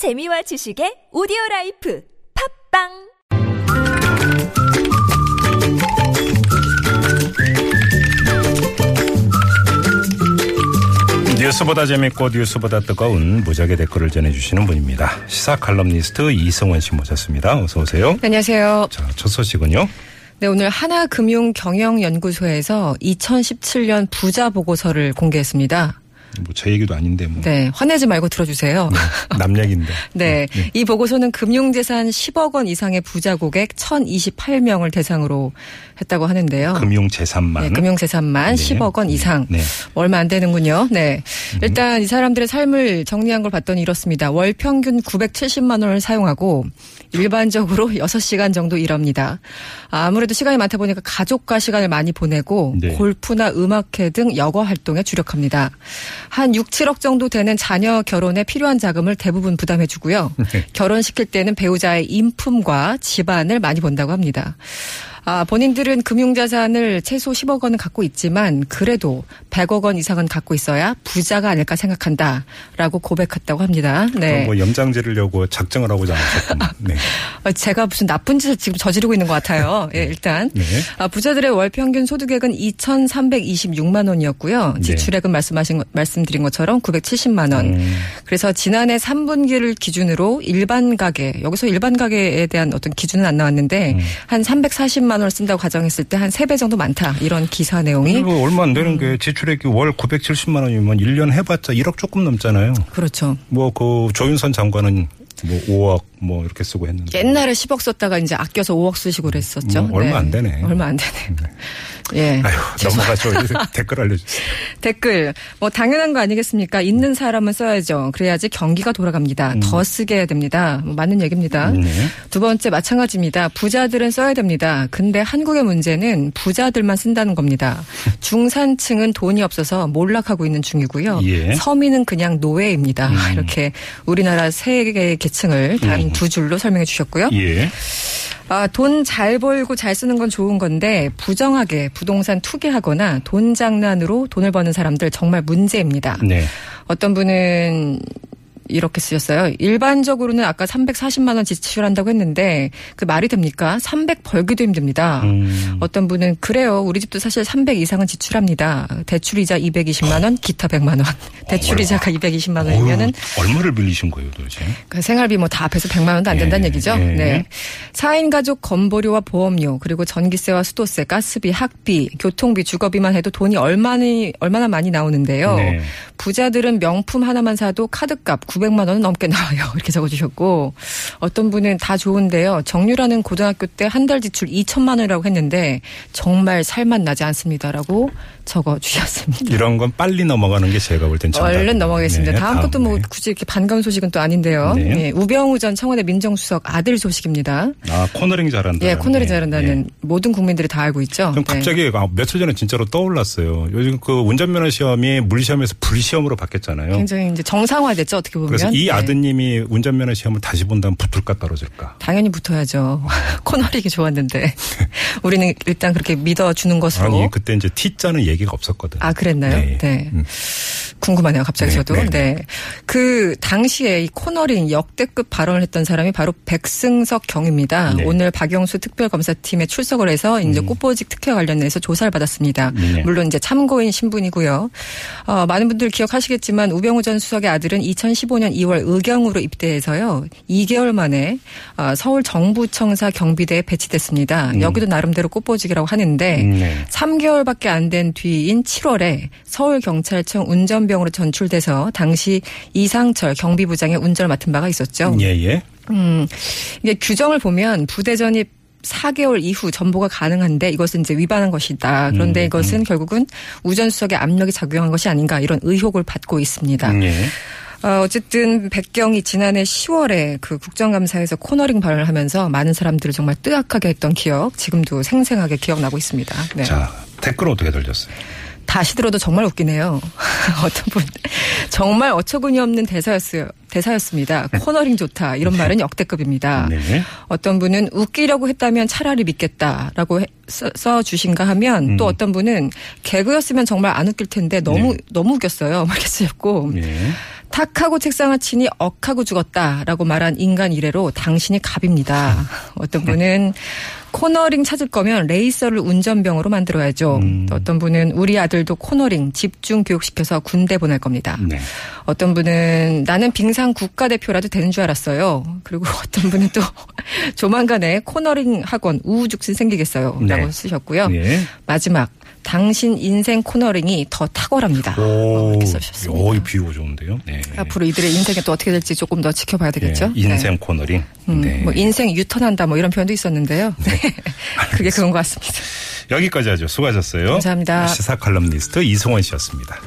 재미와 지식의 오디오 라이프 팟빵 뉴스보다 재밌고 뉴스보다 뜨거운 무적의 댓글을 전해주시는 분입니다. 시사 칼럼니스트 이승원 씨 모셨습니다. 어서 오세요. 안녕하세요. 자, 첫 소식은요. 네, 오늘 하나금융경영연구소에서 2017년 부자 보고서를 공개했습니다. 뭐제 얘기도 아닌데 뭐. 네, 화내지 말고 들어주세요. 남 얘기인데. 네, 이 보고서는 금융재산 10억 원 이상의 부자 고객 1,028명을 대상으로 했다고 하는데요. 금융재산만. 네, 금융재산만 네. 10억 원 이상. 네. 얼마 안 되는군요. 네. 일단 이 사람들의 삶을 정리한 걸 봤더니 이렇습니다. 월 평균 970만 원을 사용하고 일반적으로 6시간 정도 일합니다. 아무래도 시간이 많다 보니까 가족과 시간을 많이 보내고 네. 골프나 음악회 등 여가 활동에 주력합니다. 한 6, 7억 정도 되는 자녀 결혼에 필요한 자금을 대부분 부담해 주고요. 네. 결혼시킬 때는 배우자의 인품과 집안을 많이 본다고 합니다. 아, 본인들은 금융자산을 최소 10억 원은 갖고 있지만 그래도 100억 원 이상은 갖고 있어야 부자가 아닐까 생각한다라고 고백했다고 합니다. 네. 뭐 염장 지르려고 작정을 하고 자셨구만. 네. 어, 제가 무슨 나쁜 짓을 지금 저지르고 있는 것 같아요. 예, 일단. 네. 아, 부자들의 월 평균 소득액은 2,326만 원이었고요. 네. 지출액은 말씀하신 것- 말씀드린 것처럼 970만 원. 음. 그래서 지난해 3분기를 기준으로 일반 가계 여기서 일반 가계에 대한 어떤 기준은 안 나왔는데 음. 한 340만 원을 쓴다고 가정했을 때 한 3배 정도 많다. 이런 기사 내용이 그리고 얼마 안 음. 되는 게 지출 액이 월 970만 원이면 1년 해봤자 1억 조금 넘잖아요. 그렇죠. 뭐 그 조윤선 장관은 뭐 5억 뭐 이렇게 쓰고 했는데. 옛날에 10억 썼다가 이제 아껴서 5억 쓰시고 그랬었죠. 뭐 얼마 안 되네. 얼마 안 되네. 예. 아유, 죄송- 넘어가죠. 댓글 알려주세요. 댓글 뭐 당연한 거 아니겠습니까? 있는 사람은 써야죠. 그래야지 경기가 돌아갑니다. 더 쓰게 해야 됩니다. 뭐 맞는 얘기입니다. 네. 두 번째 마찬가지입니다. 부자들은 써야 됩니다. 근데 한국의 문제는 부자들만 쓴다는 겁니다. 중산층은 돈이 없어서 몰락하고 있는 중이고요. 예. 서민은 그냥 노예입니다. 이렇게 우리나라 세 개의 계층을 단두 줄로 설명해 주셨고요. 예. 아, 돈 잘 벌고 잘 쓰는 건 좋은 건데 부정하게 부동산 투기하거나 돈 장난으로 돈을 버는 사람들 정말 문제입니다. 네. 어떤 분은 이렇게 쓰셨어요. 일반적으로는 아까 340만 원 지출한다고 했는데 그 말이 됩니까? 300 벌기도 힘듭니다. 음. 어떤 분은 그래요. 우리 집도 사실 300 이상은 지출합니다. 대출이자 220만 원, 기타 100만 원. 대출이자가 220만 원이면은 얼마를 빌리신 거예요, 도대체? 그 생활비 뭐 다 합해서 100만 원도 안 된다는 예, 얘기죠. 예. 네. 4인 가족 건보료와 보험료 그리고 전기세와 수도세, 가스비, 학비, 교통비, 주거비만 해도 돈이 얼마나 얼마나 많이 나오는데요. 네. 부자들은 명품 하나만 사도 카드값 900만 원은 넘게 나와요. 이렇게 적어 주셨고 어떤 분은 다 좋은데요. 정유라는 고등학교 때 한 달 지출 2천만 원이라고 했는데 정말 살맛 나지 않습니다라고 적어 주셨습니다. 이런 건 빨리 넘어가는 게 제가 볼 땐 정답. 얼른 넘어가겠습니다. 네, 다음 것도 뭐 다음에. 굳이 이렇게 반가운 소식은 또 아닌데요. 네. 예, 우병우 전 청와대 민정수석 아들 소식입니다. 아, 코너링 잘한다. 예, 코너리 네, 잘한다는 네. 모든 국민들이 다 알고 있죠. 그럼 네. 갑자기 아, 며칠 전에 진짜로 떠올랐어요. 요즘 그 운전면허 시험이 물시험에서 불시험으로 바뀌었잖아요. 굉장히 이제 정상화됐죠. 어떻게 보면. 그래서 이 네. 아드님이 운전면허 시험을 다시 본다면 붙을까 떨어질까? 당연히 붙어야죠. 코너링이 좋았는데 우리는 일단 그렇게 믿어주는 것으로. 아니 그때 이제 T자는 얘기가 없었거든. 아, 그랬나요? 네. 네. 음. 궁금하네요, 갑자기 네, 저도. 네, 네. 네. 그 당시에 이 코너링 역대급 발언을 했던 사람이 바로 백승석 경입니다. 네. 음. 오늘 박영수 특별검사팀에 출석을 해서 이제 꽃보직 특혜 관련해서 조사를 받았습니다. 네. 물론 이제 참고인 신분이고요. 어, 많은 분들 기억하시겠지만 우병우 전 수석의 아들은 2015년 2월 의경으로 입대해서요. 2개월 만에 어, 서울 정부청사 경비대에 배치됐습니다. 여기도 나름대로 꽃보직이라고 하는데 음, 네. 3개월밖에 안 된 뒤인 7월에 서울 경찰청 운전병 으로 전출돼서 당시 이상철 경비부장의 운전을 맡은 바가 있었죠. 예, 예. 음, 이게 규정을 보면 부대 전입 4개월 이후 전보가 가능한데 이것은 이제 위반한 것이다. 그런데 음, 이것은 결국은 우전수석의 압력이 작용한 것이 아닌가 이런 의혹을 받고 있습니다. 음, 예. 어, 어쨌든 백경이 지난해 10월에 그 국정감사에서 코너링 발언을 하면서 많은 사람들을 정말 뜨악하게 했던 기억 지금도 생생하게 기억나고 있습니다. 네. 자, 댓글 어떻게 들렸어요? 다시 들어도 정말 웃기네요. 어떤 분 정말 어처구니 없는 대사였어요. 대사였습니다. 코너링 좋다. 이런 말은 역대급입니다. 네. 어떤 분은 웃기려고 했다면 차라리 믿겠다라고 해- 써, 써 주신가 하면 음. 또 어떤 분은 개그였으면 정말 안 웃길 텐데 너무 네. 너무 웃겼어요. 막 이렇게 쓰셨고 예. 탁하고 책상을 치니 억하고 죽었다라고 말한 인간 이래로 당신이 갑입니다. 어떤 분은 코너링 찾을 거면 레이서를 운전병으로 만들어야죠. 음. 또 어떤 분은 우리 아들도 코너링 집중 교육시켜서 군대 보낼 겁니다. 네. 어떤 분은 나는 빙상 국가대표라도 되는 줄 알았어요. 그리고 어떤 분은 또 조만간에 코너링 학원 우후죽순 생기겠어요. 네. 라고 쓰셨고요. 예. 마지막 당신 인생 코너링이 더 탁월합니다. 어, 오, 이렇게 써주셨습니다. 오, 이 비유가 좋은데요. 네. 앞으로 이들의 인생이 또 어떻게 될지 조금 더 지켜봐야 되겠죠. 네, 인생 코너링. 음, 네. 뭐 인생 유턴한다 뭐 이런 표현도 있었는데요. 네. 그게 그런 것 같습니다. 여기까지 하죠. 수고하셨어요. 감사합니다. 시사 칼럼니스트 이승원 씨였습니다.